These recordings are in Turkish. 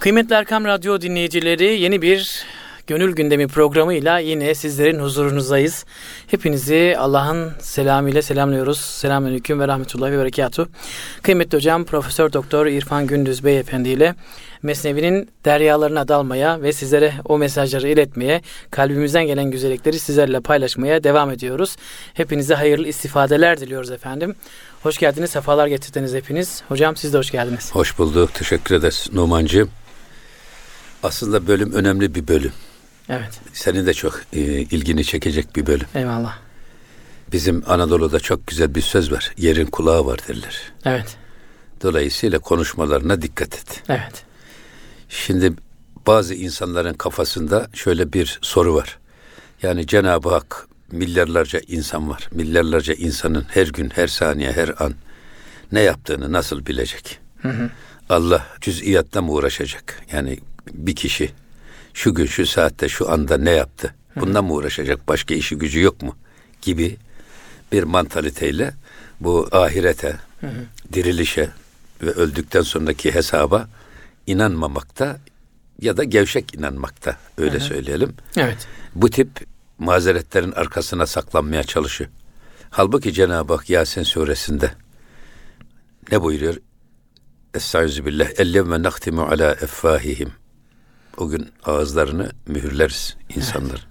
Kıymetli Erkam Radyo dinleyicileri yeni bir Gönül Gündemi programıyla yine sizlerin huzurunuzdayız. Hepinizi Allah'ın selamıyla selamlıyoruz. Selamünaleyküm ve rahmetullahi ve berekatuhu. Kıymetli hocam Profesör Doktor İrfan Gündüz Beyefendi ile Mesnevi'nin deryalarına dalmaya ve sizlere o mesajları iletmeye, kalbimizden gelen güzellikleri sizlerle paylaşmaya devam ediyoruz. Hepinize hayırlı istifadeler diliyoruz efendim. Hoş geldiniz, sefalar getirdiniz hepiniz. Hocam siz de hoş geldiniz. Hoş bulduk, teşekkür ederiz Numancığım. Aslında bölüm önemli bir bölüm. Evet. Senin de çok e, ilgini çekecek bir bölüm. Eyvallah. Bizim Anadolu'da çok güzel bir söz var. Yerin kulağı var derler. Evet. Dolayısıyla konuşmalarına dikkat et. Evet. Şimdi bazı insanların kafasında şöyle bir soru var. Yani Cenab-ı Hak milyarlarca insan var. Milyarlarca insanın her gün, her saniye, her an ne yaptığını nasıl bilecek? Hı hı. Allah cüz'iyatta mı uğraşacak? Yani bir kişi şu gün şu saatte şu anda ne yaptı? Bundan mı uğraşacak? Başka işi gücü yok mu? Gibi bir mantaliteyle bu ahirete, hı hı. dirilişe ve öldükten sonraki hesaba inanmamakta ya da gevşek inanmakta öyle hı söyleyelim. Evet. Bu tip mazeretlerin arkasına saklanmaya çalışıyor. Halbuki Cenab-ı Hak Yasin suresinde ne buyuruyor? Estaizu billah. Ellevme naktimu ala effahihim. O gün ağızlarını mühürleriz insanlar.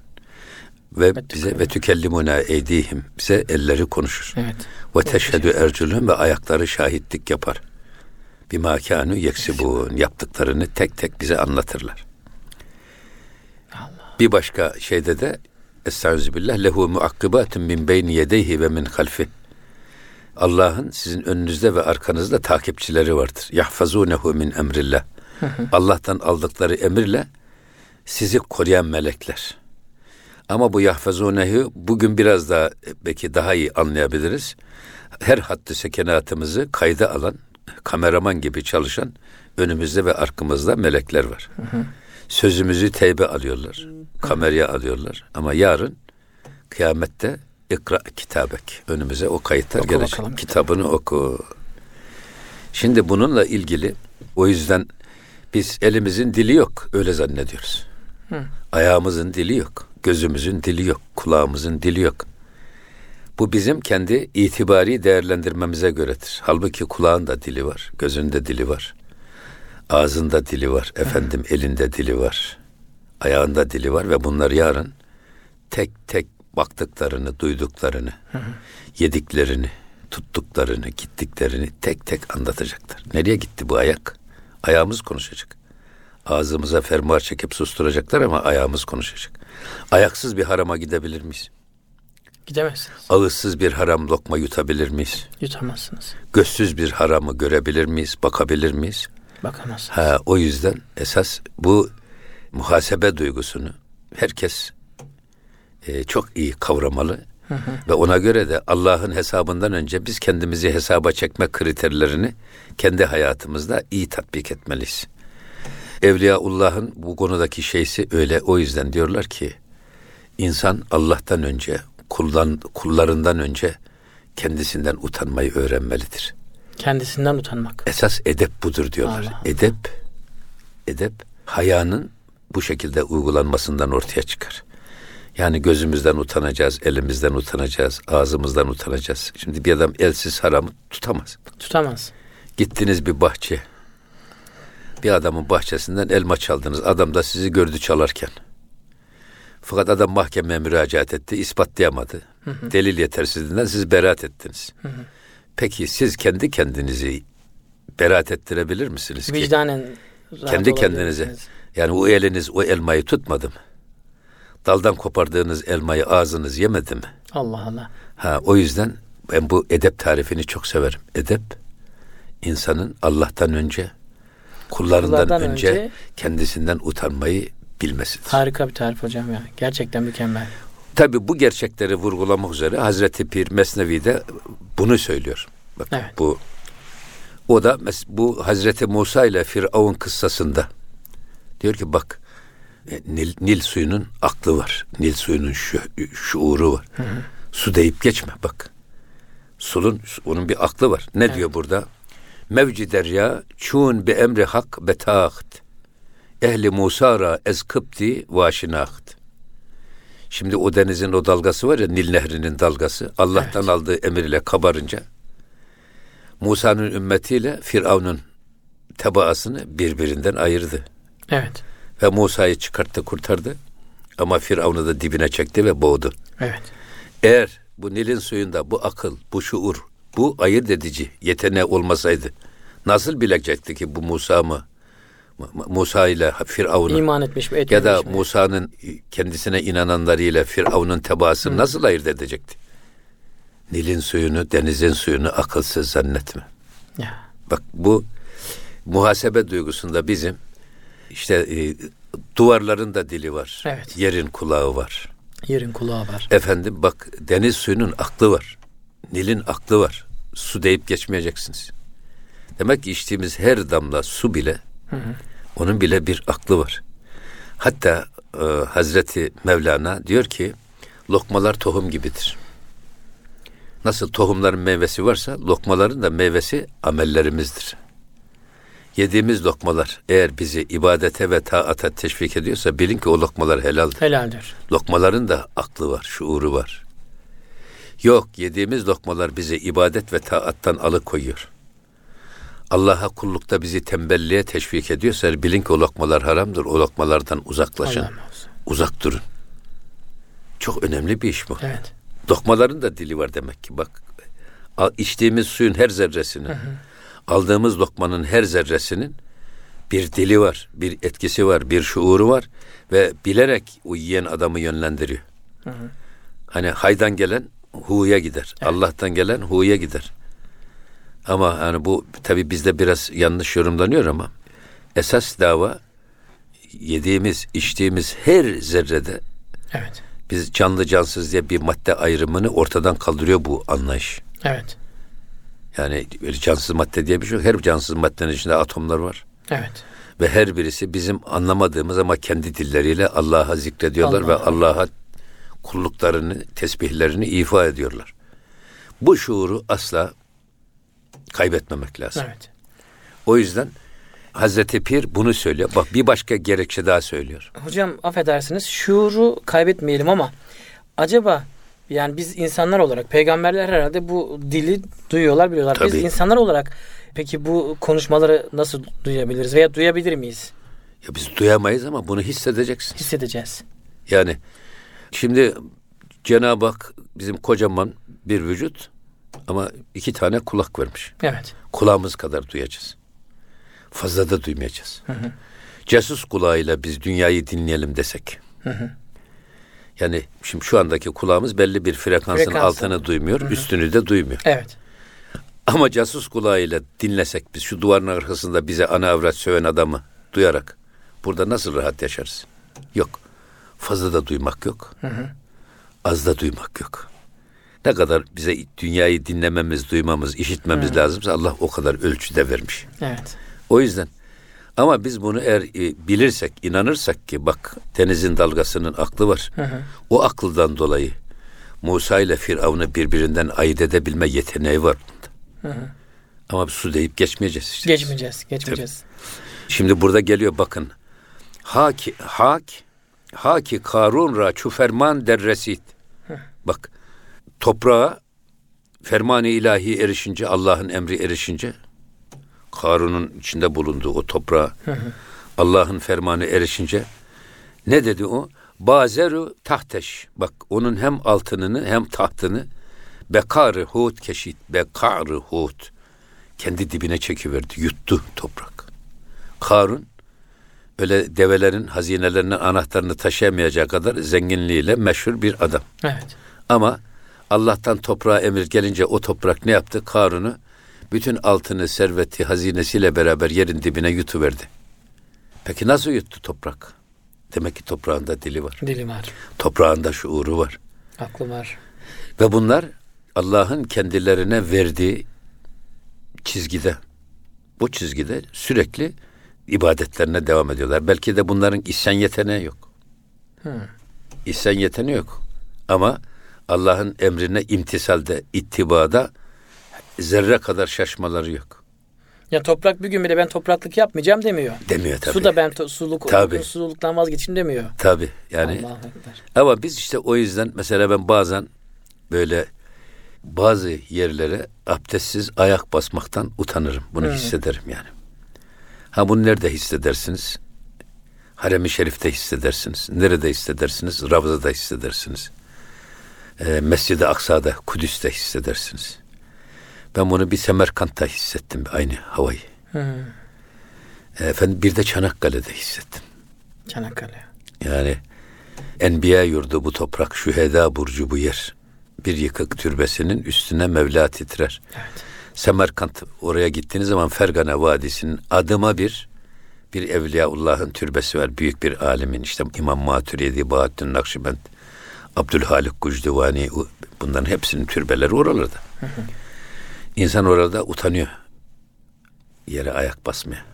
Evet. Ve bize ve tükellimuna eydihim. Bize elleri konuşur. Evet. Ve teşhedü erculun ve ayakları şahitlik yapar. Bir makanu yeksibun. Yaptıklarını tek tek bize anlatırlar. Allah. Bir başka şeyde de Estağfirullah lehu muakkibatun min beyni yedeyhi ve min halfi. Allah'ın sizin önünüzde ve arkanızda takipçileri vardır. Yahfazunehu min emrillah. Allah'tan aldıkları emirle sizi koruyan melekler. Ama bu yahfazunehu bugün biraz daha belki daha iyi anlayabiliriz. Her hattı sekenatımızı kayda alan, kameraman gibi çalışan önümüzde ve arkamızda melekler var. Sözümüzü teybe alıyorlar. Kameraya alıyorlar. Ama yarın kıyamette ikra kitabek. Önümüze o kayıtlar oku gelecek. Bakalım. Kitabını oku. Şimdi bununla ilgili o yüzden biz elimizin dili yok öyle zannediyoruz. Hı. Ayağımızın dili yok. Gözümüzün dili yok. Kulağımızın dili yok. Bu bizim kendi itibari değerlendirmemize göredir. Halbuki kulağın da dili var, gözün de dili var. Ağzında dili var, efendim elinde dili var. Ayağında dili var ve bunlar yarın tek tek baktıklarını, duyduklarını, yediklerini, tuttuklarını, gittiklerini tek tek anlatacaklar. Nereye gitti bu ayak? Ayağımız konuşacak. Ağzımıza fermuar çekip susturacaklar ama ayağımız konuşacak. Ayaksız bir harama gidebilir miyiz? Gidemezsiniz. Ağızsız bir haram lokma yutabilir miyiz? Yutamazsınız. Gözsüz bir haramı görebilir miyiz? Bakabilir miyiz? Bakamazsınız. Ha, o yüzden esas bu muhasebe duygusunu herkes e, çok iyi kavramalı. Ve ona göre de Allah'ın hesabından önce biz kendimizi hesaba çekme kriterlerini kendi hayatımızda iyi tatbik etmeliyiz. Evliyaullah'ın bu konudaki şeysi öyle. O yüzden diyorlar ki insan Allah'tan önce, kullan, kullarından önce kendisinden utanmayı öğrenmelidir. Kendisinden utanmak. Esas edep budur diyorlar. Allah. Edep, edep hayanın bu şekilde uygulanmasından ortaya çıkar. Yani gözümüzden utanacağız, elimizden utanacağız, ağzımızdan utanacağız. Şimdi bir adam elsiz haramı tutamaz. Tutamaz. Gittiniz bir bahçe. Bir adamın bahçesinden elma çaldınız. Adam da sizi gördü çalarken. Fakat adam mahkemeye müracaat etti, ispatlayamadı. Hı hı. Delil yetersizliğinden siz beraat ettiniz. Hı hı. Peki siz kendi kendinizi beraat ettirebilir misiniz Vicdanen ki? Kendi kendinize. Yani o eliniz o elmayı tutmadı mı? Daldan kopardığınız elmayı ağzınız yemedi mi? Allah Allah. Ha o yüzden ben bu edep tarifini çok severim. Edep insanın Allah'tan önce kullarından önce, önce kendisinden utanmayı bilmesidir. Harika bir tarif hocam ya. Gerçekten mükemmel. Tabi bu gerçekleri vurgulamak üzere Hazreti Pir Mesnevi'de bunu söylüyor. Bak evet. bu o da bu Hazreti Musa ile Firavun kıssasında diyor ki bak Nil, Nil suyunun aklı var. Nil suyunun şu, şuuru var. Hı hı. Su deyip geçme bak. Sulun onun bir aklı var. Ne evet. diyor burada? Mevci derya çun be emri hak betaht. ehli Musara ez kıpti vaşinaht. Şimdi o denizin o dalgası var ya Nil Nehri'nin dalgası. Allah'tan evet. aldığı emirle kabarınca Musa'nın ümmetiyle Firavun'un tebaasını birbirinden ayırdı. Evet. Ve Musa'yı çıkarttı, kurtardı. Ama Firavun'u da dibine çekti ve boğdu. Evet. Eğer bu Nil'in suyunda bu akıl, bu şuur, bu ayırt edici yeteneği olmasaydı nasıl bilecekti ki bu Musa mı? Musa ile Firavun'un iman etmiş mi, ya da Musa'nın kendisine inananlarıyla Firavun'un tebaasını nasıl ayırt edecekti? Nil'in suyunu, denizin suyunu akılsız zannetme. Ya. Bak bu muhasebe duygusunda bizim işte e, duvarların da dili var. Evet. Yerin kulağı var. Yerin kulağı var. Efendim bak deniz suyunun aklı var. Nil'in aklı var. Su deyip geçmeyeceksiniz. Demek ki içtiğimiz her damla su bile hı hı. onun bile bir aklı var. Hatta e, Hazreti Mevlana diyor ki lokmalar tohum gibidir. Nasıl tohumların meyvesi varsa lokmaların da meyvesi amellerimizdir. Yediğimiz lokmalar eğer bizi ibadete ve taata teşvik ediyorsa bilin ki o lokmalar helaldir. Helaldir. Lokmaların da aklı var, şuuru var. Yok, yediğimiz lokmalar bizi ibadet ve taattan alıkoyuyor. Allah'a kullukta bizi tembelliğe teşvik ediyorsa bilin ki o lokmalar haramdır. O lokmalardan uzaklaşın. Uzak durun. Çok önemli bir iş bu. Evet. Lokmaların da dili var demek ki. Bak içtiğimiz suyun her zerresini, hı hı. Aldığımız lokmanın her zerresinin bir dili var, bir etkisi var, bir şuuru var ve bilerek o yiyen adamı yönlendiriyor. Hı hı. Hani haydan gelen hu'ya gider. Evet. Allah'tan gelen hu'ya gider. Ama yani bu tabi bizde biraz yanlış yorumlanıyor ama esas dava yediğimiz, içtiğimiz her zerrede evet. biz canlı cansız diye bir madde ayrımını ortadan kaldırıyor bu anlayış. Evet. Yani cansız madde diye bir şey yok. Her cansız maddenin içinde atomlar var. Evet. Ve her birisi bizim anlamadığımız ama kendi dilleriyle Allah'a zikrediyorlar Allah. ve Allah'a kulluklarını, tesbihlerini ifa ediyorlar. Bu şuuru asla kaybetmemek lazım. Evet. O yüzden Hazreti Pir bunu söylüyor. Bak bir başka gerekçe daha söylüyor. Hocam affedersiniz şuuru kaybetmeyelim ama acaba yani biz insanlar olarak peygamberler herhalde bu dili duyuyorlar biliyorlar. Tabii. Biz insanlar olarak peki bu konuşmaları nasıl duyabiliriz veya duyabilir miyiz? Ya biz duyamayız ama bunu hissedeceksin. Hissedeceğiz. Yani şimdi Cenab-ı Hak bizim kocaman bir vücut ama iki tane kulak vermiş. Evet. Kulağımız kadar duyacağız. Fazla da duymayacağız. Hı hı. Casus kulağıyla biz dünyayı dinleyelim desek. Hı hı. Yani şimdi şu andaki kulağımız belli bir frekansın Frekansı. altını duymuyor, hı hı. üstünü de duymuyor. Evet. Ama casus kulağıyla dinlesek biz şu duvarın arkasında bize ana avrat söven adamı duyarak burada nasıl rahat yaşarız? Yok. Fazla da duymak yok. Hı hı. Az da duymak yok. Ne kadar bize dünyayı dinlememiz, duymamız, işitmemiz hmm. lazımsa Allah o kadar ölçüde vermiş. Evet. O yüzden ama biz bunu eğer e, bilirsek, inanırsak ki bak denizin dalgasının aklı var. Hı hı. O akıldan dolayı Musa ile Firavun'u birbirinden ayırt edebilme yeteneği var bunda. Hı hı. Ama su deyip geçmeyeceğiz işte. Geçmeyeceğiz, geçmeyeceğiz. Tabii. Şimdi burada geliyor bakın. Haki, hak, haki karun ra çuferman derresit. Bak toprağa fermani ilahi erişince, Allah'ın emri erişince, Karun'un içinde bulunduğu o toprağa Allah'ın fermanı erişince ne dedi o? Bazeru tahteş. Bak onun hem altınını hem tahtını bekarı hut keşit. Bekarı hut. Kendi dibine çekiverdi. Yuttu toprak. Karun öyle develerin hazinelerinin anahtarını taşıyamayacağı kadar zenginliğiyle meşhur bir adam. Evet. Ama Allah'tan toprağa emir gelince o toprak ne yaptı? Karun'u bütün altını, serveti, hazinesiyle beraber yerin dibine yutuverdi. Peki nasıl yuttu toprak? Demek ki toprağında dili var. Dili var. Toprağında şuuru var. Aklı var. Ve bunlar Allah'ın kendilerine verdiği çizgide. Bu çizgide sürekli ibadetlerine devam ediyorlar. Belki de bunların isyan yeteneği yok. Hmm. İsyan yeteneği yok. Ama Allah'ın emrine imtisalde, ittibada zerre kadar şaşmaları yok. Ya toprak bir gün bile ben topraklık yapmayacağım demiyor. Demiyor tabii. Su da ben to- suluk, Tabii. suluktan vazgeçeyim demiyor. Tabii yani ama biz işte o yüzden mesela ben bazen böyle bazı yerlere abdestsiz ayak basmaktan utanırım. Bunu hissederim yani. Ha bunu nerede hissedersiniz? Harem-i Şerif'te hissedersiniz. Nerede hissedersiniz? Ravza'da hissedersiniz. Ee, Mescid-i Aksa'da, Kudüs'te hissedersiniz. Ben bunu bir Semerkant'ta hissettim aynı havayı. Hı. Ee, Efendim bir de Çanakkale'de hissettim. Çanakkale. Yani Enbiya yurdu bu toprak, şüheda burcu bu yer. Bir yıkık türbesinin üstüne Mevla titrer. Evet. Semerkant oraya gittiğiniz zaman Fergana Vadisi'nin adıma bir bir Evliyaullah'ın türbesi var. Büyük bir alimin işte İmam Maturidi, Bahattin Nakşibend, Abdülhalik Gucdivani bunların hepsinin türbeleri oralarda. İnsan orada utanıyor yere ayak basmaya.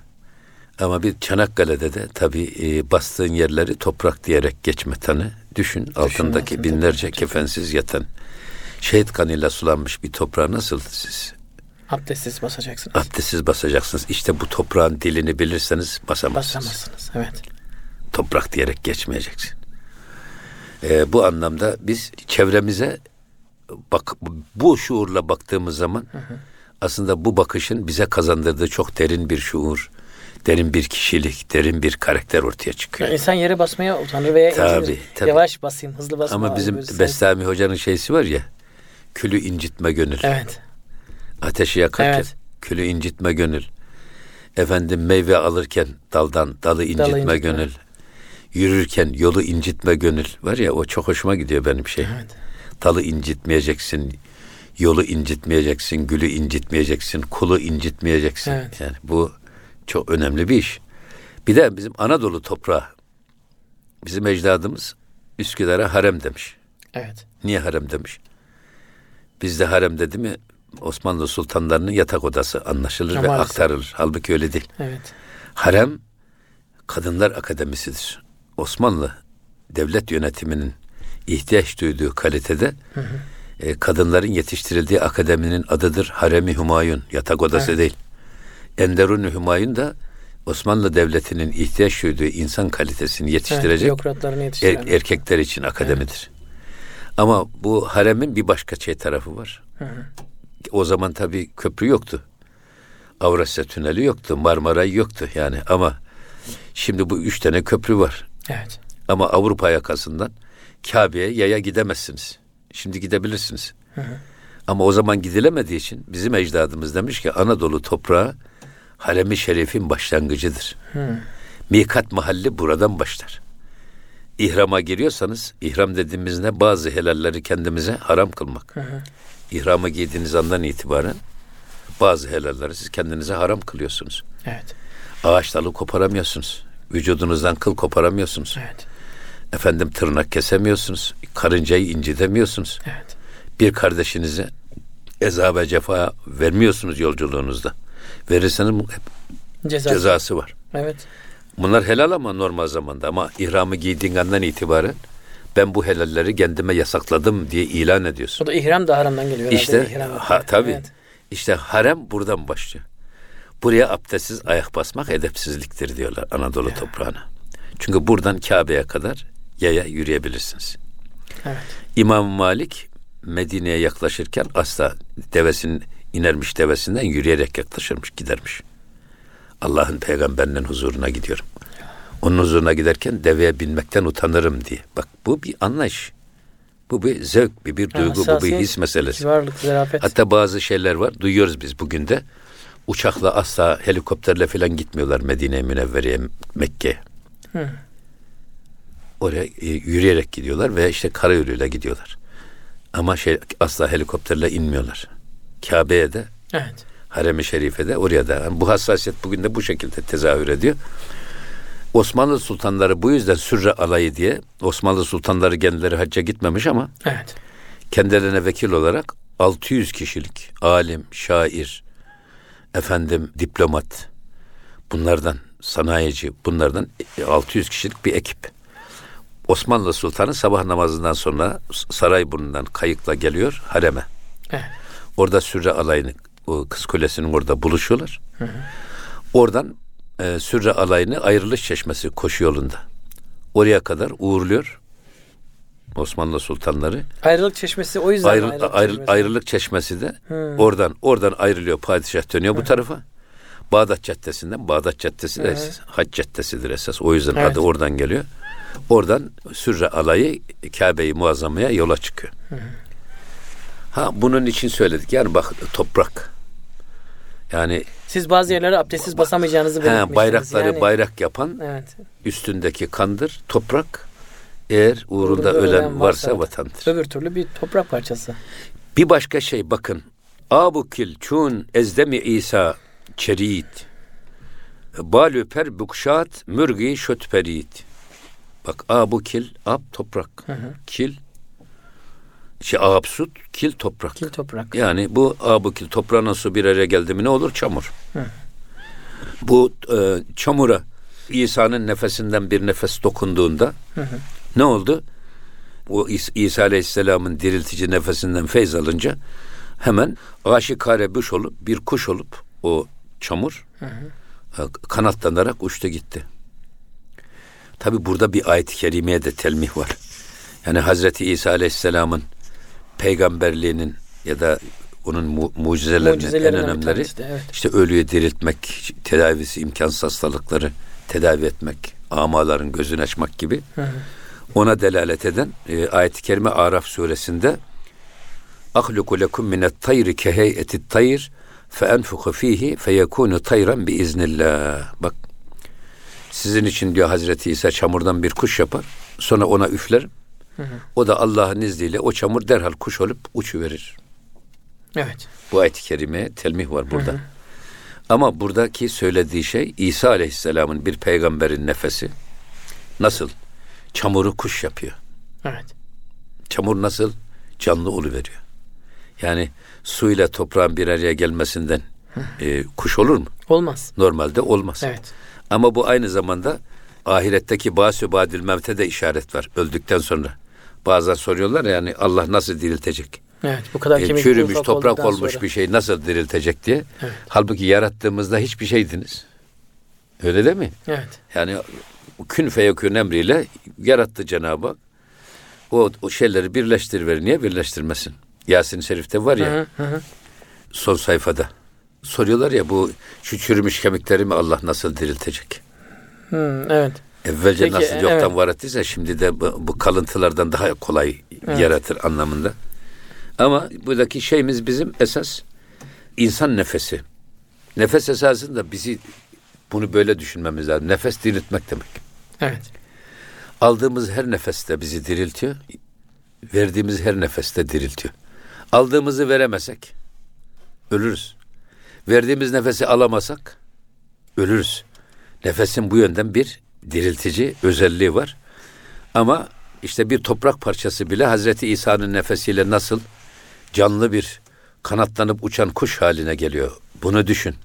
Ama bir Çanakkale'de de tabii e, bastığın yerleri toprak diyerek geçme tanı. Düşün altındaki altında binlerce bir kefensiz yatan şehit kanıyla sulanmış bir toprağı nasıl siz Abdestsiz basacaksınız. abdestsiz basacaksınız. İşte bu toprağın dilini bilirseniz basamazsınız. Basamazsınız. Evet. Toprak diyerek geçmeyeceksin. Ee, bu anlamda biz çevremize bak bu şuurla baktığımız zaman aslında bu bakışın bize kazandırdığı çok derin bir şuur, derin bir kişilik, derin bir karakter ortaya çıkıyor. Ya insan yere basmaya utanır veya Tabii, tabii. Yavaş basayım, hızlı basma. Ama bizim Böyle Bestami Hoca'nın şeysi var ya, külü incitme gönül. Evet. Ateşi yakarken Evet. külü incitme gönül. Efendim meyve alırken daldan dalı incitme, incitme. gönül. Yürürken yolu incitme gönül. Var ya o çok hoşuma gidiyor benim şey. Evet. Dalı incitmeyeceksin, yolu incitmeyeceksin, gülü incitmeyeceksin, kulu incitmeyeceksin. Evet. Yani bu çok önemli bir iş. Bir de bizim Anadolu toprağı. Bizim ecdadımız Üsküdar'a harem demiş. Evet. Niye harem demiş? Bizde harem dedi mi Osmanlı sultanlarının yatak odası anlaşılır Ha, ve maalesef. aktarılır. Halbuki öyle değil. Evet. Harem kadınlar akademisidir. Osmanlı devlet yönetiminin ihtiyaç duyduğu kalitede e, kadınların yetiştirildiği akademinin adıdır Haremi Hümayun. Yatak odası Evet. değil. Enderun Hümayun da Osmanlı Devleti'nin ihtiyaç duyduğu insan kalitesini Evet. yetiştirecek Bürokratlarını Er- erkekler için akademidir. Ama bu haremin bir başka şey tarafı var. O zaman tabii köprü yoktu. Avrasya Tüneli yoktu, Marmaray yoktu yani ama şimdi bu üç tane köprü var. Evet. Ama Avrupa yakasından Kabe'ye yaya gidemezsiniz. Şimdi gidebilirsiniz. Ama o zaman gidilemediği için bizim ecdadımız demiş ki Anadolu toprağı haremi şerifin başlangıcıdır. Mikat mahalli buradan başlar. İhrama giriyorsanız, ihram dediğimiz ne? Bazı helalleri kendimize haram kılmak. İhrama giydiğiniz andan itibaren bazı helalleri siz kendinize haram kılıyorsunuz. Evet. Ağaç dalı koparamıyorsunuz. Vücudunuzdan kıl koparamıyorsunuz. Evet. Efendim tırnak kesemiyorsunuz. Karıncayı incitemiyorsunuz. Evet. Bir kardeşinize eza ve cefa vermiyorsunuz yolculuğunuzda. Verirseniz Cezası. cezası var. Evet. Bunlar helal ama normal zamanda ama ihramı giydiğin andan itibaren ben bu helalleri kendime yasakladım diye ilan ediyorsun. O da ihram da haramdan geliyor. İşte ihram ha, tabii. Evet. İşte harem buradan başlıyor. Buraya abdestsiz ayak basmak edepsizliktir diyorlar Anadolu toprağına. Çünkü buradan Kabe'ye kadar yaya yürüyebilirsiniz. Evet. İmam Malik Medine'ye yaklaşırken asla devesinin inermiş devesinden yürüyerek yaklaşırmış gidermiş. Allah'ın peygamberinin huzuruna gidiyorum. Onun huzuruna giderken deveye binmekten utanırım diye. Bak bu bir anlayış. Bu bir zevk, bir, bir duygu, bu bir his meselesi. Zarafet. Hatta bazı şeyler var. Duyuyoruz biz bugün de. Uçakla asla helikopterle falan gitmiyorlar Medine Münevvere'ye, Mekke'ye. Oraya e, yürüyerek gidiyorlar veya işte karayoluyla gidiyorlar. Ama şey asla helikopterle inmiyorlar. Kabe'ye de, Evet. Harem-i Şerife'de, oraya da. Yani bu hassasiyet bugün de bu şekilde tezahür ediyor. Osmanlı sultanları bu yüzden sürre alayı diye Osmanlı sultanları kendileri hacca gitmemiş ama Evet. kendilerine vekil olarak 600 kişilik alim, şair, efendim diplomat, bunlardan sanayici, bunlardan 600 kişilik bir ekip. Osmanlı Sultanı sabah namazından sonra Sarayburnu'ndan kayıkla geliyor hareme. Evet. Orada sürre alayını o Kız Kulesi'nin orada buluşuyorlar. Oradan e, Sürre alayını ayrılış çeşmesi koşu yolunda. Oraya kadar uğurluyor Osmanlı sultanları. Ayrılık çeşmesi o yüzden Ayrı, ayrılık, ayrı- çeşmesi. ayrılık çeşmesi de oradan oradan ayrılıyor padişah dönüyor bu tarafa. Bağdat Caddesi'nden Bağdat Caddesi de Evet. Hac Caddesi'dir esas. O yüzden Evet. adı oradan geliyor. Oradan Sürre alayı Kabe'yi muazzamaya yola çıkıyor. Ha bunun için söyledik. Yani bak toprak. Yani Siz bazı yerlere abdestsiz basamayacağınızı he, belirtmiştiniz. bayrakları yani, bayrak yapan Evet. üstündeki kandır toprak. Eğer uğrunda Uğrunda ölen ölen varsa varsa vatandır. Öbür türlü bir toprak parçası. Bir başka şey bakın. Abukil çun ezdemi İsa çerit. Balü per bukşat mürgi şötperit. Bak abukil ab toprak. Kil şey absut kil toprak. Kil toprak. Yani bu abukil toprağına su bir araya geldi mi ne olur? Çamur. Bu e, çamura İsa'nın nefesinden bir nefes dokunduğunda ne oldu? O İs- İsa Aleyhisselam'ın diriltici nefesinden feyz alınca hemen aşikare büş olup bir kuş olup o çamur e, kanatlanarak uçtu gitti. Tabi burada bir ayet-i kerimeye de telmih var. Yani Hazreti İsa Aleyhisselam'ın peygamberliğinin ya da onun mu- mucizelerinin en önemleri tanesi evet. işte ölüyü diriltmek, tedavisi imkansız hastalıkları tedavi etmek, amaların gözünü açmak gibi ona delalet eden e, ayet-i kerime Araf suresinde ahluku lekum minet tayri keheyeti tayr fe enfuku fihi feyekunu tayran bi iznillah. Bak sizin için diyor Hazreti İsa çamurdan bir kuş yapar. Sonra ona üfler. O da Allah'ın izniyle o çamur derhal kuş olup uçuverir. Evet. Bu ayet-i kerimeye telmih var burada. Ama buradaki söylediği şey İsa Aleyhisselam'ın bir peygamberin nefesi nasıl çamuru kuş yapıyor. Evet. Çamur nasıl canlı oluveriyor. Yani suyla toprağın bir araya gelmesinden e, kuş olur mu? Olmaz. Normalde olmaz. Evet. Ama bu aynı zamanda ahiretteki basü badil mevte de işaret var öldükten sonra. Bazen soruyorlar ya, yani Allah nasıl diriltecek? Evet. Bu kadar E, kemik çürümüş toprak olmuş sonra. bir şey nasıl diriltecek diye. Evet. Halbuki yarattığımızda hiçbir şeydiniz. Öyle değil mi? Evet. Yani kün feyekün emriyle yarattı Cenab-ı Hak. O, o şeyleri birleştiriver. Niye birleştirmesin? Yasin-i Şerif'te var ya Hı hı hı. son sayfada. Soruyorlar ya bu şu çürümüş kemikleri mi Allah nasıl diriltecek? Hı, evet. Evvelce Peki, nasıl e, yoktan evet. var ettiyse şimdi de bu, bu kalıntılardan daha kolay yaratır anlamında. Ama buradaki şeyimiz bizim esas insan nefesi. Nefes esasında bizi bunu böyle düşünmemiz lazım. Nefes diriltmek demek. Evet. Aldığımız her nefeste bizi diriltiyor. Verdiğimiz her nefeste diriltiyor. Aldığımızı veremesek ölürüz. Verdiğimiz nefesi alamasak ölürüz. Nefesin bu yönden bir diriltici özelliği var. Ama işte bir toprak parçası bile Hazreti İsa'nın nefesiyle nasıl canlı bir kanatlanıp uçan kuş haline geliyor. Bunu düşün.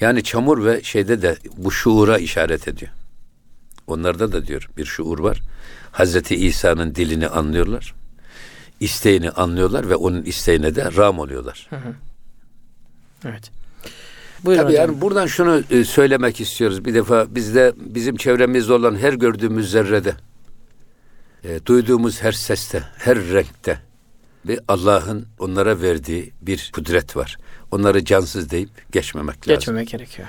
Yani çamur ve şeyde de bu şuura işaret ediyor. Onlarda da diyor bir şuur var. Hazreti İsa'nın dilini anlıyorlar. isteğini anlıyorlar ve onun isteğine de ram oluyorlar. Evet. Buyurun Tabii hocam. yani buradan şunu e, söylemek istiyoruz. Bir defa bizde bizim çevremizde olan her gördüğümüz zerrede, e, duyduğumuz her seste, her renkte bir Allah'ın onlara verdiği bir kudret var. Onları cansız deyip geçmemek lazım. Geçmemek gerekiyor.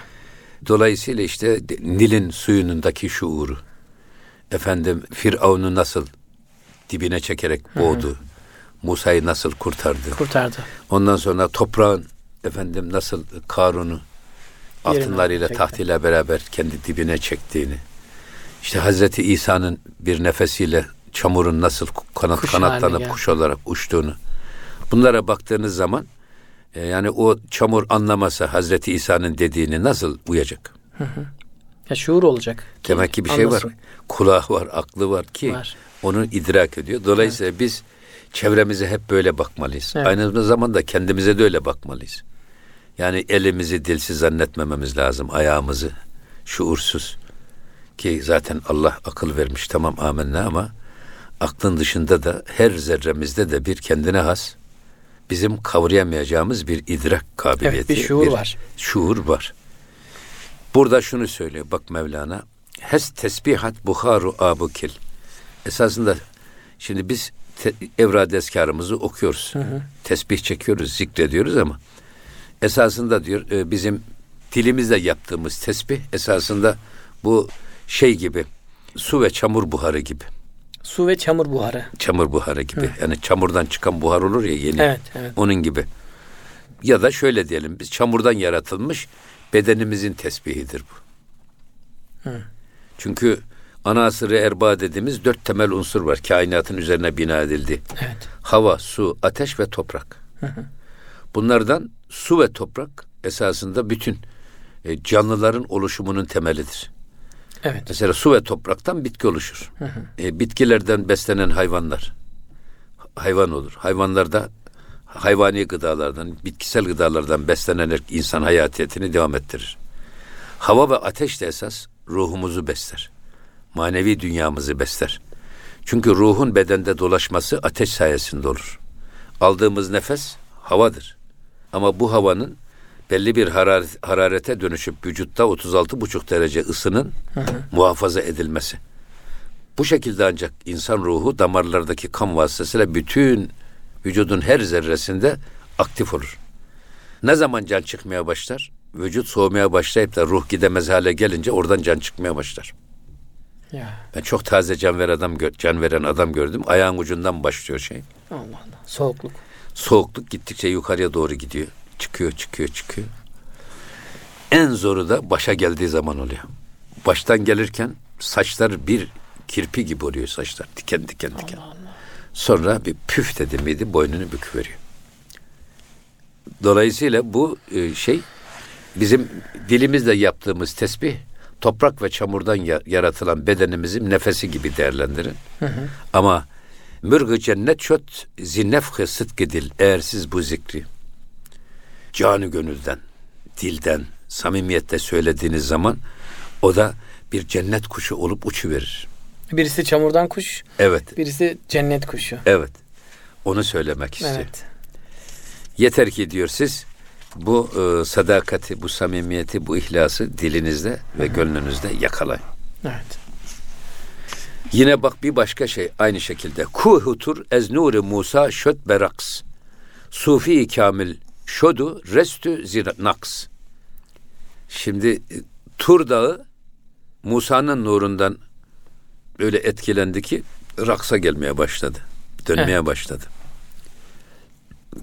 Dolayısıyla işte Nil'in suyunundaki şuuru, efendim Firavun'u nasıl dibine çekerek boğdu, Musa'yı nasıl kurtardı, Kurtardı. ondan sonra toprağın efendim nasıl Karun'u altınlarıyla tahtıyla beraber kendi dibine çektiğini, işte Hazreti İsa'nın bir nefesiyle çamurun nasıl kanat Kuş kanatlanıp kuş olarak uçtuğunu, bunlara baktığınız zaman e, yani o çamur anlamasa Hazreti İsa'nın dediğini nasıl uyacak? Ya şuur olacak. Demek ki bir şey var. Kulağı var, aklı var ki Var. onu idrak ediyor. Dolayısıyla biz çevremize hep böyle bakmalıyız. Evet. Aynı zamanda kendimize de öyle bakmalıyız. Yani elimizi dilsiz zannetmememiz lazım. Ayağımızı şuursuz. Ki zaten Allah akıl vermiş tamam amenna ama aklın dışında da her zerremizde de bir kendine has bizim kavrayamayacağımız bir idrak kabiliyeti. Evet, bir şuur var. Şuur var. Burada şunu söylüyor bak Mevlana. Hes tesbihat buharu abukil. Esasında şimdi biz te, evrad eskarımızı okuyoruz. Hı hı. Tesbih çekiyoruz, zikrediyoruz ama esasında diyor e, bizim dilimizle yaptığımız tesbih esasında bu şey gibi su ve çamur buharı gibi. Su ve çamur buharı. Çamur buharı gibi. Hı. Yani çamurdan çıkan buhar olur ya yeni. Evet, evet. Onun gibi. Ya da şöyle diyelim biz çamurdan yaratılmış bedenimizin tesbihidir bu. Hı. Çünkü ana asırı erba dediğimiz dört temel unsur var. Kainatın üzerine bina edildi. Evet. Hava, su, ateş ve toprak. Hı hı. Bunlardan su ve toprak esasında bütün e, canlıların oluşumunun temelidir. Evet. Mesela su ve topraktan bitki oluşur. Hı hı. E, bitkilerden beslenen hayvanlar hayvan olur. Hayvanlarda hayvani gıdalardan, bitkisel gıdalardan beslenerek insan hayatiyetini devam ettirir. Hava ve ateş de esas ruhumuzu besler. Manevi dünyamızı besler. Çünkü ruhun bedende dolaşması ateş sayesinde olur. Aldığımız nefes havadır. Ama bu havanın belli bir hararet, hararete dönüşüp vücutta 36,5 derece ısının hı hı. muhafaza edilmesi. Bu şekilde ancak insan ruhu damarlardaki kan vasıtasıyla bütün vücudun her zerresinde aktif olur. Ne zaman can çıkmaya başlar? Vücut soğumaya başlayıp da ruh gidemez hale gelince oradan can çıkmaya başlar. Ya. Ben çok taze can veren adam can veren adam gördüm. Ayağın ucundan başlıyor şey. Allah Allah. Soğukluk. Soğukluk gittikçe yukarıya doğru gidiyor. Çıkıyor, çıkıyor, çıkıyor. En zoru da başa geldiği zaman oluyor. Baştan gelirken saçlar bir kirpi gibi oluyor saçlar. Diken diken diken. Allah Allah. Sonra bir püf dedi miydi boynunu büküveriyor. Dolayısıyla bu e, şey bizim dilimizle yaptığımız tesbih toprak ve çamurdan yaratılan bedenimizin nefesi gibi değerlendirin. Hı hı. Ama mürgü cennet çöt zinnefhe sıdkidil eğer siz bu zikri canı gönülden, dilden, samimiyette söylediğiniz zaman o da bir cennet kuşu olup uçuverir. Birisi çamurdan kuş. Evet. Birisi cennet kuşu. Evet. Onu söylemek istiyor. Evet. Yeter ki diyor siz bu e, sadakati, bu samimiyeti, bu ihlası dilinizde ve Hı-hı. gönlünüzde yakalayın. Evet. Yine bak bir başka şey aynı şekilde. Kuhutur ez nuri Musa şöt beraks. Sufi kamil şodu restü naks. Şimdi e, Tur Dağı Musa'nın nurundan öyle etkilendi ki raksa gelmeye başladı. Dönmeye evet. başladı.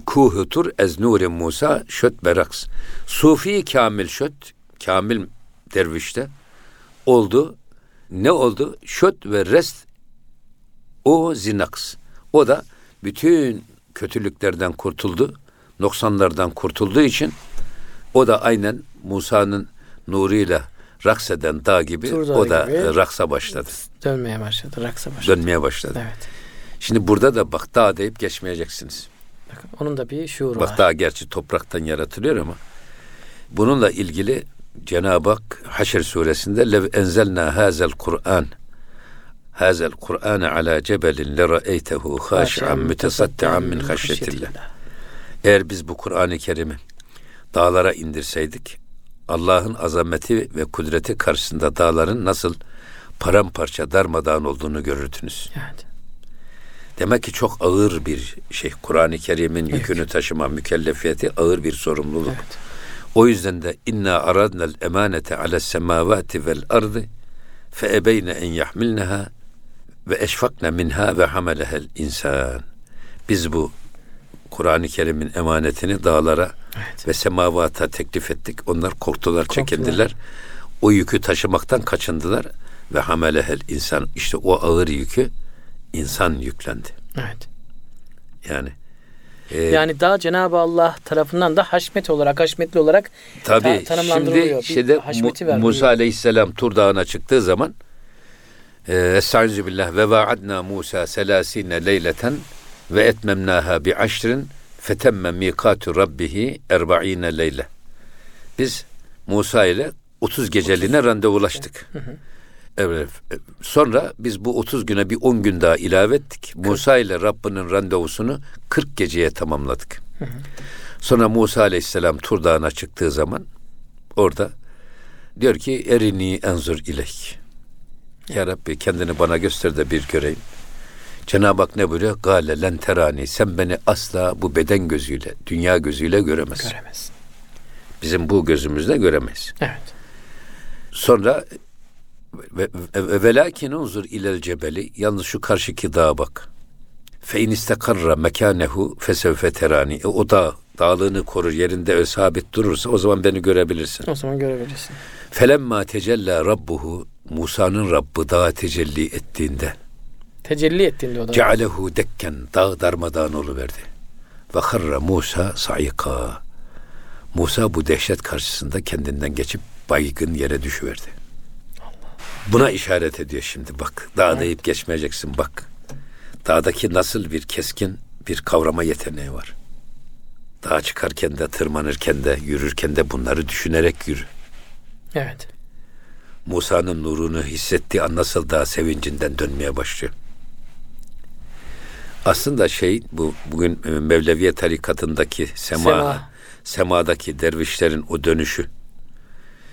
Kuhutur ez nuri Musa şöt beraks. Sufi kamil şöt, kamil dervişte oldu. Ne oldu? Şöt ve rest o zinaks. O da bütün kötülüklerden kurtuldu. Noksanlardan kurtulduğu için o da aynen Musa'nın nuruyla raks eden dağ gibi Tur o da gibi raksa başladı. Dönmeye başladı, raksa başladı. Dönmeye başladı. Evet. Şimdi burada da bak dağ deyip geçmeyeceksiniz. Bakın onun da bir şuuru bak, var. Bak dağ gerçi topraktan yaratılıyor ama bununla ilgili Cenab-ı Hak Haşr suresinde lev enzelna hazel Kur'an hazel Kur'an ala cebelin le ra'eytehu haşi'an mütesaddian min haşyetillah. Eğer biz bu Kur'an-ı Kerim'i dağlara indirseydik Allah'ın azameti ve kudreti karşısında dağların nasıl paramparça darmadağın olduğunu görürdünüz. Evet. Demek ki çok ağır bir şey. Kur'an-ı Kerim'in evet. yükünü taşıma mükellefiyeti ağır bir sorumluluk. Evet. O yüzden de inna aradna'l emanete ala semavati vel ardı fe ebeyne en yahmilneha ve eşfakne minha ve hamelehel insan. Biz bu Kur'an-ı Kerim'in emanetini dağlara evet. ve semavata teklif ettik. Onlar korktular, korktular, çekindiler. O yükü taşımaktan kaçındılar ve hamelehel insan işte o ağır yükü insan yüklendi. Evet. Yani e, yani daha Cenab-ı Allah tarafından da haşmet olarak, haşmetli olarak tabii, ta- tanımlandırılıyor. Şimdi şeyde Mu- Musa Aleyhisselam Tur Dağı'na çıktığı zaman e, Estaizu billah ve vaadna Musa selasine leyleten ve etmemnaha bi aşrin fetemme mikatu rabbihi erba'ine leyle. Biz Musa ile 30 geceliğine randevulaştık. Evet. Sonra biz bu 30 güne bir 10 gün daha ilave ettik. Musa ile Rabbinin randevusunu 40 geceye tamamladık. Sonra Musa aleyhisselam Tur Dağı'na çıktığı zaman orada diyor ki erini enzur ilek. Ya Rabbi kendini bana göster de bir göreyim. Cenab-ı Hak ne buyuruyor? Gale len terani. Sen beni asla bu beden gözüyle, dünya gözüyle göremezsin. Göremezsin. Bizim bu gözümüzle göremeyiz. Evet. Sonra ve, ve, ve lakin unzur ilel cebeli. Yalnız şu karşıki dağa bak. Fe in istakarra mekanehu fesevfe terani. E, o dağ dağlığını korur yerinde ö sabit durursa o zaman beni görebilirsin. O zaman görebilirsin. Felemma tecella rabbuhu Musa'nın Rabbı dağa tecelli ettiğinde Tecelli ettiğinde o da. cealehu dekken dağ darmadağın oluverdi. Ve harra Musa sayika. Musa bu dehşet karşısında kendinden geçip baygın yere düşüverdi. Buna işaret ediyor şimdi bak. Dağ deyip geçmeyeceksin bak. Dağdaki nasıl bir keskin bir kavrama yeteneği var. Dağa çıkarken de tırmanırken de yürürken de bunları düşünerek yürü. Evet. Musa'nın nurunu hissettiği an nasıl daha sevincinden dönmeye başlıyor. Aslında şey bu bugün e, Mevleviye tarikatındaki sema, Sema. semadaki dervişlerin o dönüşü.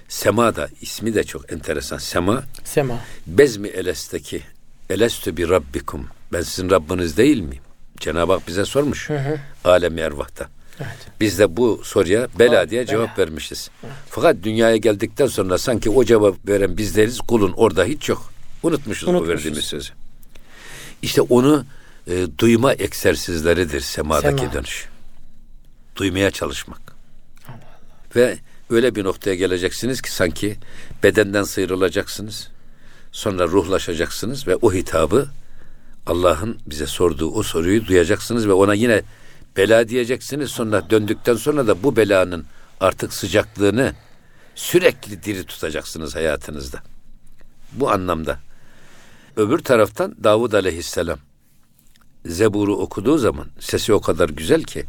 Sema da ismi de çok enteresan. Sema Sema. bezmi elesteki elestü bi rabbikum. Ben sizin Rabbiniz değil miyim? Cenab-ı Hak bize sormuş. hı. Alem ervahta. Evet. Biz de bu soruya bela Aa, diye bela. cevap vermişiz. Fakat dünyaya geldikten sonra sanki o cevap veren biz değiliz, kulun orada hiç yok. Unutmuşuz, bu Unutmuşuz. verdiğimiz sözü. İşte onu e, duyma egzersizleridir semadaki Sema. dönüş. Duymaya çalışmak. Ve öyle bir noktaya geleceksiniz ki sanki bedenden sıyrılacaksınız. Sonra ruhlaşacaksınız ve o hitabı Allah'ın bize sorduğu o soruyu duyacaksınız ve ona yine bela diyeceksiniz. Sonra döndükten sonra da bu belanın artık sıcaklığını sürekli diri tutacaksınız hayatınızda. Bu anlamda. Öbür taraftan Davud aleyhisselam Zebur'u okuduğu zaman sesi o kadar güzel ki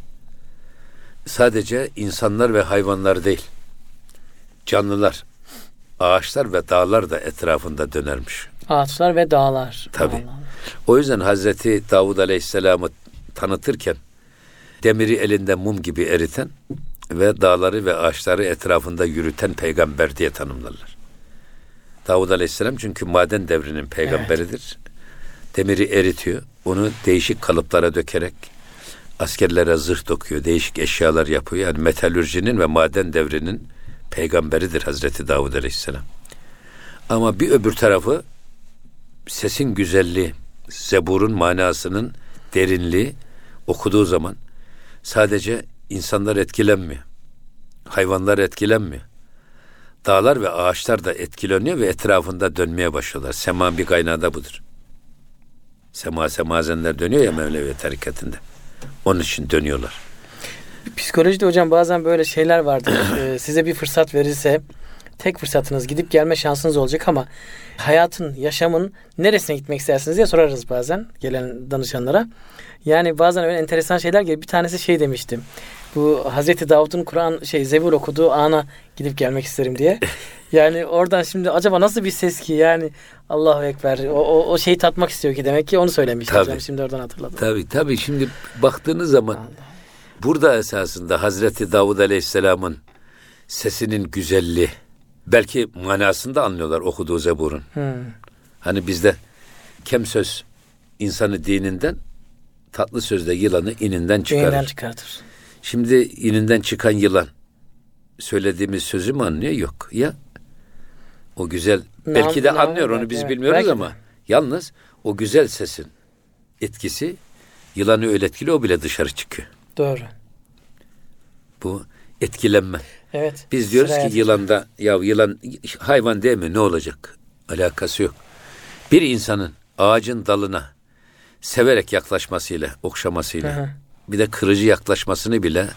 sadece insanlar ve hayvanlar değil canlılar, ağaçlar ve dağlar da etrafında dönermiş. Ağaçlar ve dağlar. Allah. O yüzden Hazreti Davud Aleyhisselam'ı tanıtırken demiri elinde mum gibi eriten ve dağları ve ağaçları etrafında yürüten peygamber diye tanımlarlar. Davud Aleyhisselam çünkü maden devrinin peygamberidir. Demiri eritiyor. Onu değişik kalıplara dökerek askerlere zırh dokuyor. Değişik eşyalar yapıyor. Yani metalürjinin ve maden devrinin peygamberidir Hazreti Davud Aleyhisselam. Ama bir öbür tarafı sesin güzelliği, zeburun manasının derinliği okuduğu zaman sadece insanlar etkilenmiyor. Hayvanlar etkilenmiyor. Dağlar ve ağaçlar da etkileniyor ve etrafında dönmeye başlıyorlar. Sema bir kaynağı da budur. Sema semazenler dönüyor ya Mevlevi tarikatında. Onun için dönüyorlar. Psikolojide hocam bazen böyle şeyler vardır. Ee, size bir fırsat verilse tek fırsatınız gidip gelme şansınız olacak ama hayatın, yaşamın neresine gitmek istersiniz diye sorarız bazen gelen danışanlara. Yani bazen öyle enteresan şeyler geliyor. Bir tanesi şey demiştim. Bu Hazreti Davud'un Kur'an şey Zebur okuduğu ana gidip gelmek isterim diye. Yani oradan şimdi acaba nasıl bir ses ki yani Allahu Ekber o, o, o şeyi tatmak istiyor ki demek ki onu söylemiş Tabii. hocam şimdi oradan hatırladım. Tabii tabii şimdi baktığınız zaman burada esasında Hazreti Davud Aleyhisselam'ın sesinin güzelliği belki manasını da anlıyorlar okuduğu Zebur'un. Hmm. Hani bizde kem söz insanı dininden tatlı sözde yılanı ininden çıkarır. Beyinden çıkartır. Şimdi ininden çıkan yılan söylediğimiz sözü mü anlıyor? Yok. Ya o güzel Ne belki de anlıyor onu biz Evet, bilmiyoruz belki ama yalnız o güzel sesin etkisi yılanı öyle etkili o bile dışarı çıkıyor. Doğru. Bu etkilenme. Evet. Biz diyoruz ki yılanda ya yılan hayvan değil mi ne olacak? Alakası yok. Bir insanın ağacın dalına severek yaklaşmasıyla, okşamasıyla Hı hı. bir de kırıcı yaklaşmasını bile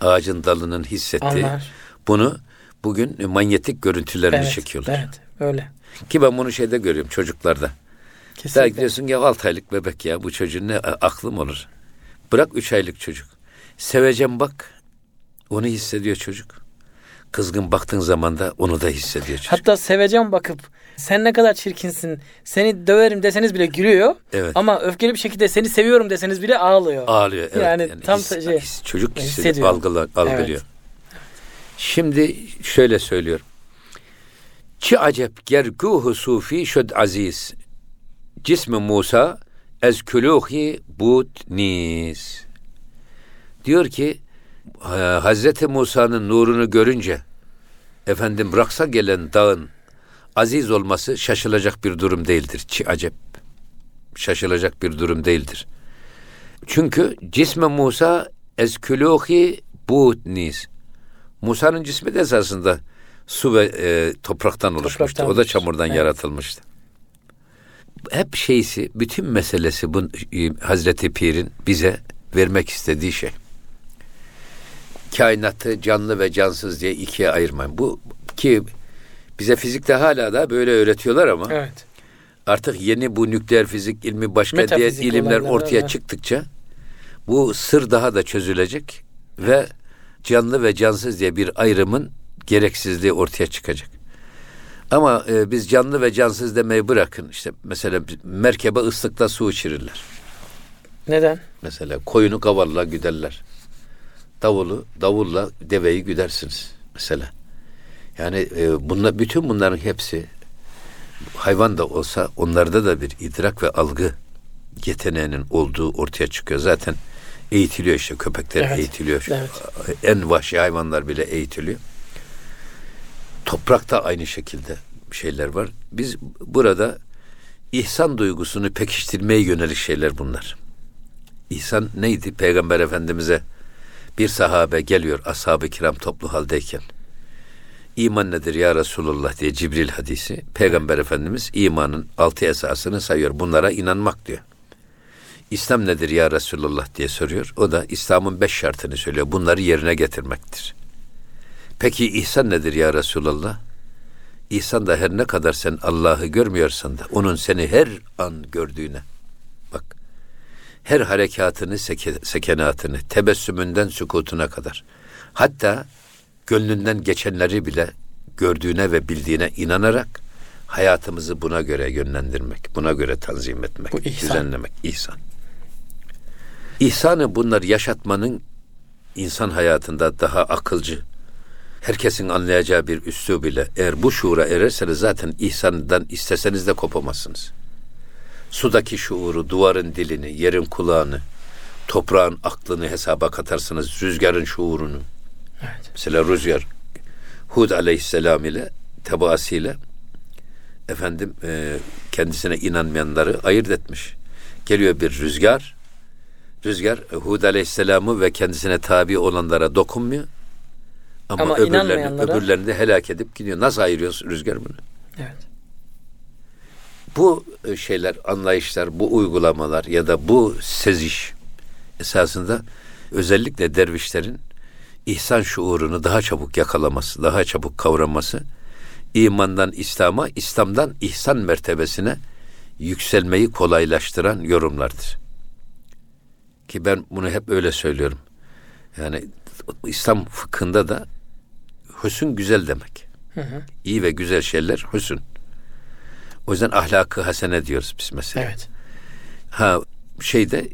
ağacın dalının hissettiği Anlar. bunu bugün manyetik görüntülerini Evet, çekiyorlar. Evet, öyle. Ki ben bunu şeyde görüyorum çocuklarda. Daha Kesinlikle. gidiyorsun ya 6 aylık bebek ya bu çocuğun ne aklım olur. Bırak 3 aylık çocuk. Seveceğim bak. Onu hissediyor çocuk. Kızgın baktığın zaman da onu da hissediyor çocuk. Hatta seveceğim bakıp sen ne kadar çirkinsin seni döverim deseniz bile gülüyor. Evet. Ama öfkeli bir şekilde seni seviyorum deseniz bile ağlıyor. Ağlıyor. Evet. Yani tam his- şey- his- çocuk hissediyor, hissediyor. algıla- algılıyor. Evet. Şimdi şöyle söylüyor. Çi acep gerguhu sufi şöd aziz. Cismi Musa ez küluhi bud nis. Diyor ki e, Hazreti Musa'nın nurunu görünce efendim raksa gelen dağın aziz olması şaşılacak bir durum değildir. Çi acep. Şaşılacak bir durum değildir. Çünkü cisme Musa ezkülûhi budnis. Musa'nın cismi de esasında su ve e, topraktan oluşmuştu. Topraktan o da çamurdan Evet. yaratılmıştı. Hep şeysi, bütün meselesi bu e, Hazreti Pir'in bize vermek istediği şey. Kainatı canlı ve cansız diye ikiye ayırmayın. Bu ki bize fizikte hala da böyle öğretiyorlar ama Evet. artık yeni bu nükleer fizik ilmi başka Metafizik ilimler ortaya evet. çıktıkça bu sır daha da çözülecek ve canlı ve cansız diye bir ayrımın gereksizliği ortaya çıkacak. Ama e, biz canlı ve cansız demeyi bırakın. İşte mesela merkebe ıslıkla su içirirler. Neden? Mesela koyunu kavalla güderler. Davulu davulla deveyi güdersiniz mesela. Yani e, bunlar bütün bunların hepsi hayvan da olsa onlarda da bir idrak ve algı yeteneğinin olduğu ortaya çıkıyor. Zaten eğitiliyor işte köpekler Evet, eğitiliyor. evet. En vahşi hayvanlar bile eğitiliyor. Toprakta aynı şekilde şeyler var. Biz burada ihsan duygusunu pekiştirmeye yönelik şeyler bunlar. İhsan neydi? Peygamber Efendimiz'e bir sahabe geliyor ashab-ı kiram toplu haldeyken. İman nedir ya Resulullah diye Cibril hadisi. Peygamber Efendimiz imanın altı esasını sayıyor. Bunlara inanmak diyor. İslam nedir ya Resulullah diye soruyor. O da İslam'ın beş şartını söylüyor. Bunları yerine getirmektir. Peki ihsan nedir ya Resulullah? İhsan da her ne kadar sen Allah'ı görmüyorsan da onun seni her an gördüğüne. Her harekatını, seke, sekenatını, tebessümünden sükutuna kadar. Hatta gönlünden geçenleri bile gördüğüne ve bildiğine inanarak hayatımızı buna göre yönlendirmek, buna göre tanzim etmek, Bu ihsan. düzenlemek, ihsan. İhsanı bunlar yaşatmanın insan hayatında daha akılcı, herkesin anlayacağı bir üslub ile eğer bu şuura ererseniz zaten ihsandan isteseniz de kopamazsınız. Sudaki şuuru, duvarın dilini, yerin kulağını, toprağın aklını hesaba katarsınız, rüzgarın şuurunu. Evet. Mesela rüzgar Hud aleyhisselam ile tebaasıyla efendim e, kendisine inanmayanları ayırt etmiş. Geliyor bir rüzgar. Rüzgar e, Hud aleyhisselamı ve kendisine tabi olanlara dokunmuyor. Ama, Ama öbürlerini, öbürlerini de helak edip gidiyor. Nasıl ayırıyorsun rüzgar bunu? Evet. Bu e, şeyler, anlayışlar, bu uygulamalar ya da bu seziş esasında özellikle dervişlerin ihsan şuurunu daha çabuk yakalaması, daha çabuk kavraması, imandan İslam'a, İslam'dan ihsan mertebesine yükselmeyi kolaylaştıran yorumlardır. Ki ben bunu hep öyle söylüyorum. Yani İslam fıkhında da hüsn güzel demek. Hı hı. İyi ve güzel şeyler hüsn. O yüzden ahlakı hasene diyoruz biz mesela. Evet. Ha şeyde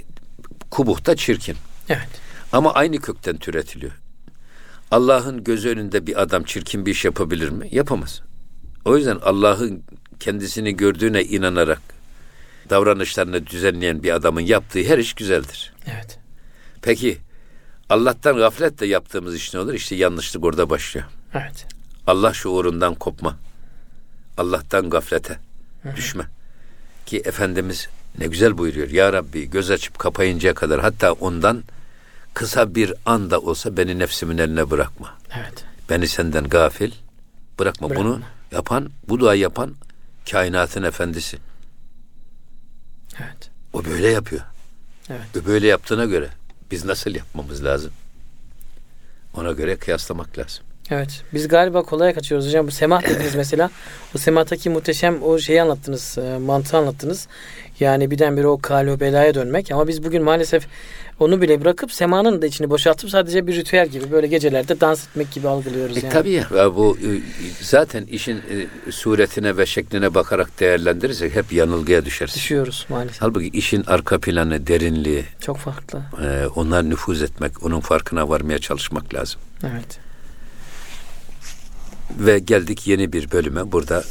kubuhta çirkin. Evet. Ama aynı kökten türetiliyor. Allah'ın gözü önünde bir adam çirkin bir iş yapabilir mi? Yapamaz. O yüzden Allah'ın kendisini gördüğüne inanarak davranışlarını düzenleyen bir adamın yaptığı her iş güzeldir. Evet. Peki Allah'tan gafletle yaptığımız iş ne olur? İşte yanlışlık orada başlıyor. Evet. Allah şuurundan kopma. Allah'tan gaflete düşme. Ki Efendimiz ne güzel buyuruyor. Ya Rabbi göz açıp kapayıncaya kadar hatta ondan kısa bir anda olsa beni nefsimin eline bırakma. Evet. Beni senden gafil bırakma. Bırakma. Bunu yapan, bu duayı yapan kainatın efendisi. Evet. O böyle yapıyor. Evet. O böyle yaptığına göre biz nasıl yapmamız lazım? Ona göre kıyaslamak lazım. Evet. Biz galiba kolaya kaçıyoruz hocam. Bu semah dediniz mesela. O semahtaki muhteşem o şeyi anlattınız. e, mantığı anlattınız. Yani birdenbire o kalo belaya dönmek. Ama biz bugün maalesef Onu bile bırakıp semanın da içini boşaltıp sadece bir ritüel gibi böyle gecelerde dans etmek gibi algılıyoruz E, yani. tabii ya Ya bu e, zaten işin e, suretine ve şekline bakarak değerlendirirsek hep yanılgıya düşeriz. Düşüyoruz maalesef. Halbuki işin arka planı, derinliği, Çok farklı. e, onlar nüfuz etmek, onun farkına varmaya çalışmak lazım. Evet. Ve geldik yeni bir bölüme. Burada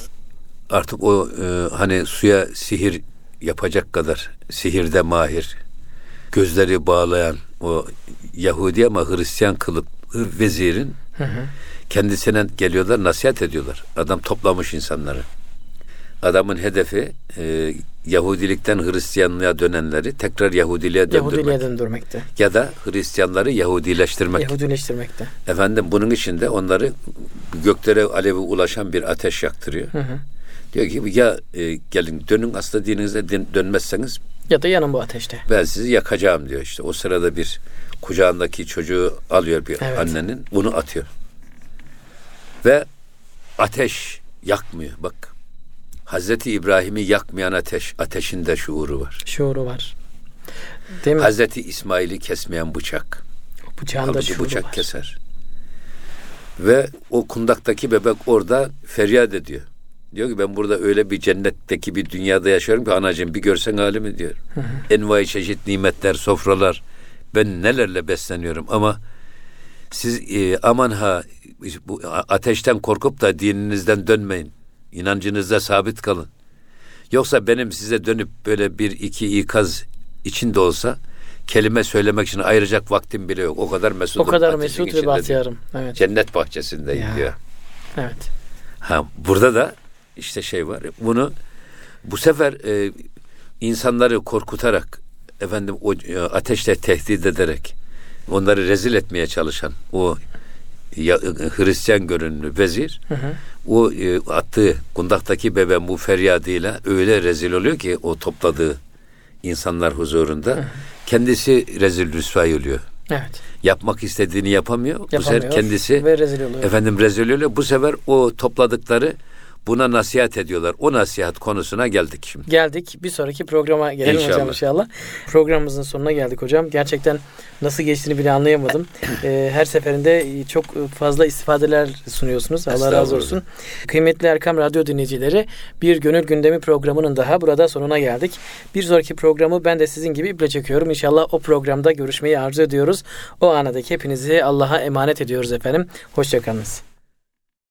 artık o e, hani suya sihir yapacak kadar sihirde mahir, gözleri bağlayan o Yahudi ama Hristiyan kılıp vezirin Hı hı. kendisine geliyorlar, nasihat ediyorlar. Adam toplamış insanları. Adamın hedefi e, Yahudilikten Hristiyanlığa dönenleri tekrar Yahudiliğe döndürmek. Yahudiliğe döndürmekte. Ya da Hristiyanları Yahudileştirmek. Yahudileştirmekte. Efendim bunun için de onları göklere alevi ulaşan bir ateş yaktırıyor. Hı hı. Diyor ki ya e, gelin dönün asla dininize din- dönmezseniz Ya da yanın bu ateşte. ben sizi yakacağım diyor işte. O sırada bir kucağındaki çocuğu alıyor bir Evet. annenin bunu atıyor. Ve ateş yakmıyor bak. Hazreti İbrahim'i yakmayan ateş, ateşin de şuuru var. Şuuru var. Değil mi? Hazreti İsmail'i kesmeyen bıçak. Bıçağın da Halbuki şuuru bıçak var. keser. Ve o kundaktaki bebek orada feryat ediyor. Diyor ki ben burada öyle bir cennetteki bir dünyada yaşıyorum ki anacığım bir görsen halimi diyor. Envai çeşit nimetler, sofralar. Ben nelerle besleniyorum ama siz e, aman ha bu ateşten korkup da dininizden dönmeyin. İnancınızda sabit kalın. Yoksa benim size dönüp böyle bir iki ikaz içinde olsa kelime söylemek için ayıracak vaktim bile yok. O kadar mesut. O kadar mesut ve bahtiyarım. Evet. Cennet bahçesindeyim Ya. diyor. Evet. Ha burada da işte şey var. Bunu bu sefer e, insanları korkutarak efendim o e, ateşle tehdit ederek onları rezil etmeye çalışan o ya, Hristiyan görünümlü vezir Hı hı. o e, attığı kundaktaki bebeğin bu feryadıyla öyle rezil oluyor ki o topladığı insanlar huzurunda kendisi rezil rüsvay oluyor. Evet. Yapmak istediğini yapamıyor. Bu sefer Yapamıyor kendisi ve rezil oluyor. efendim rezil oluyor. Bu sefer o topladıkları buna nasihat ediyorlar. O nasihat konusuna geldik şimdi. Geldik. Bir sonraki programa gelelim hocam İnşallah. inşallah. Programımızın sonuna geldik hocam. Gerçekten nasıl geçtiğini bile anlayamadım. Ee, her seferinde çok fazla istifadeler sunuyorsunuz. Allah razı olsun. Kıymetli Erkam Radyo dinleyicileri bir Gönül Gündemi programının daha burada sonuna geldik. Bir sonraki programı ben de sizin gibi iple çekiyorum. İnşallah o programda görüşmeyi arzu ediyoruz. O anadaki hepinizi Allah'a emanet ediyoruz efendim. Hoşçakalınız.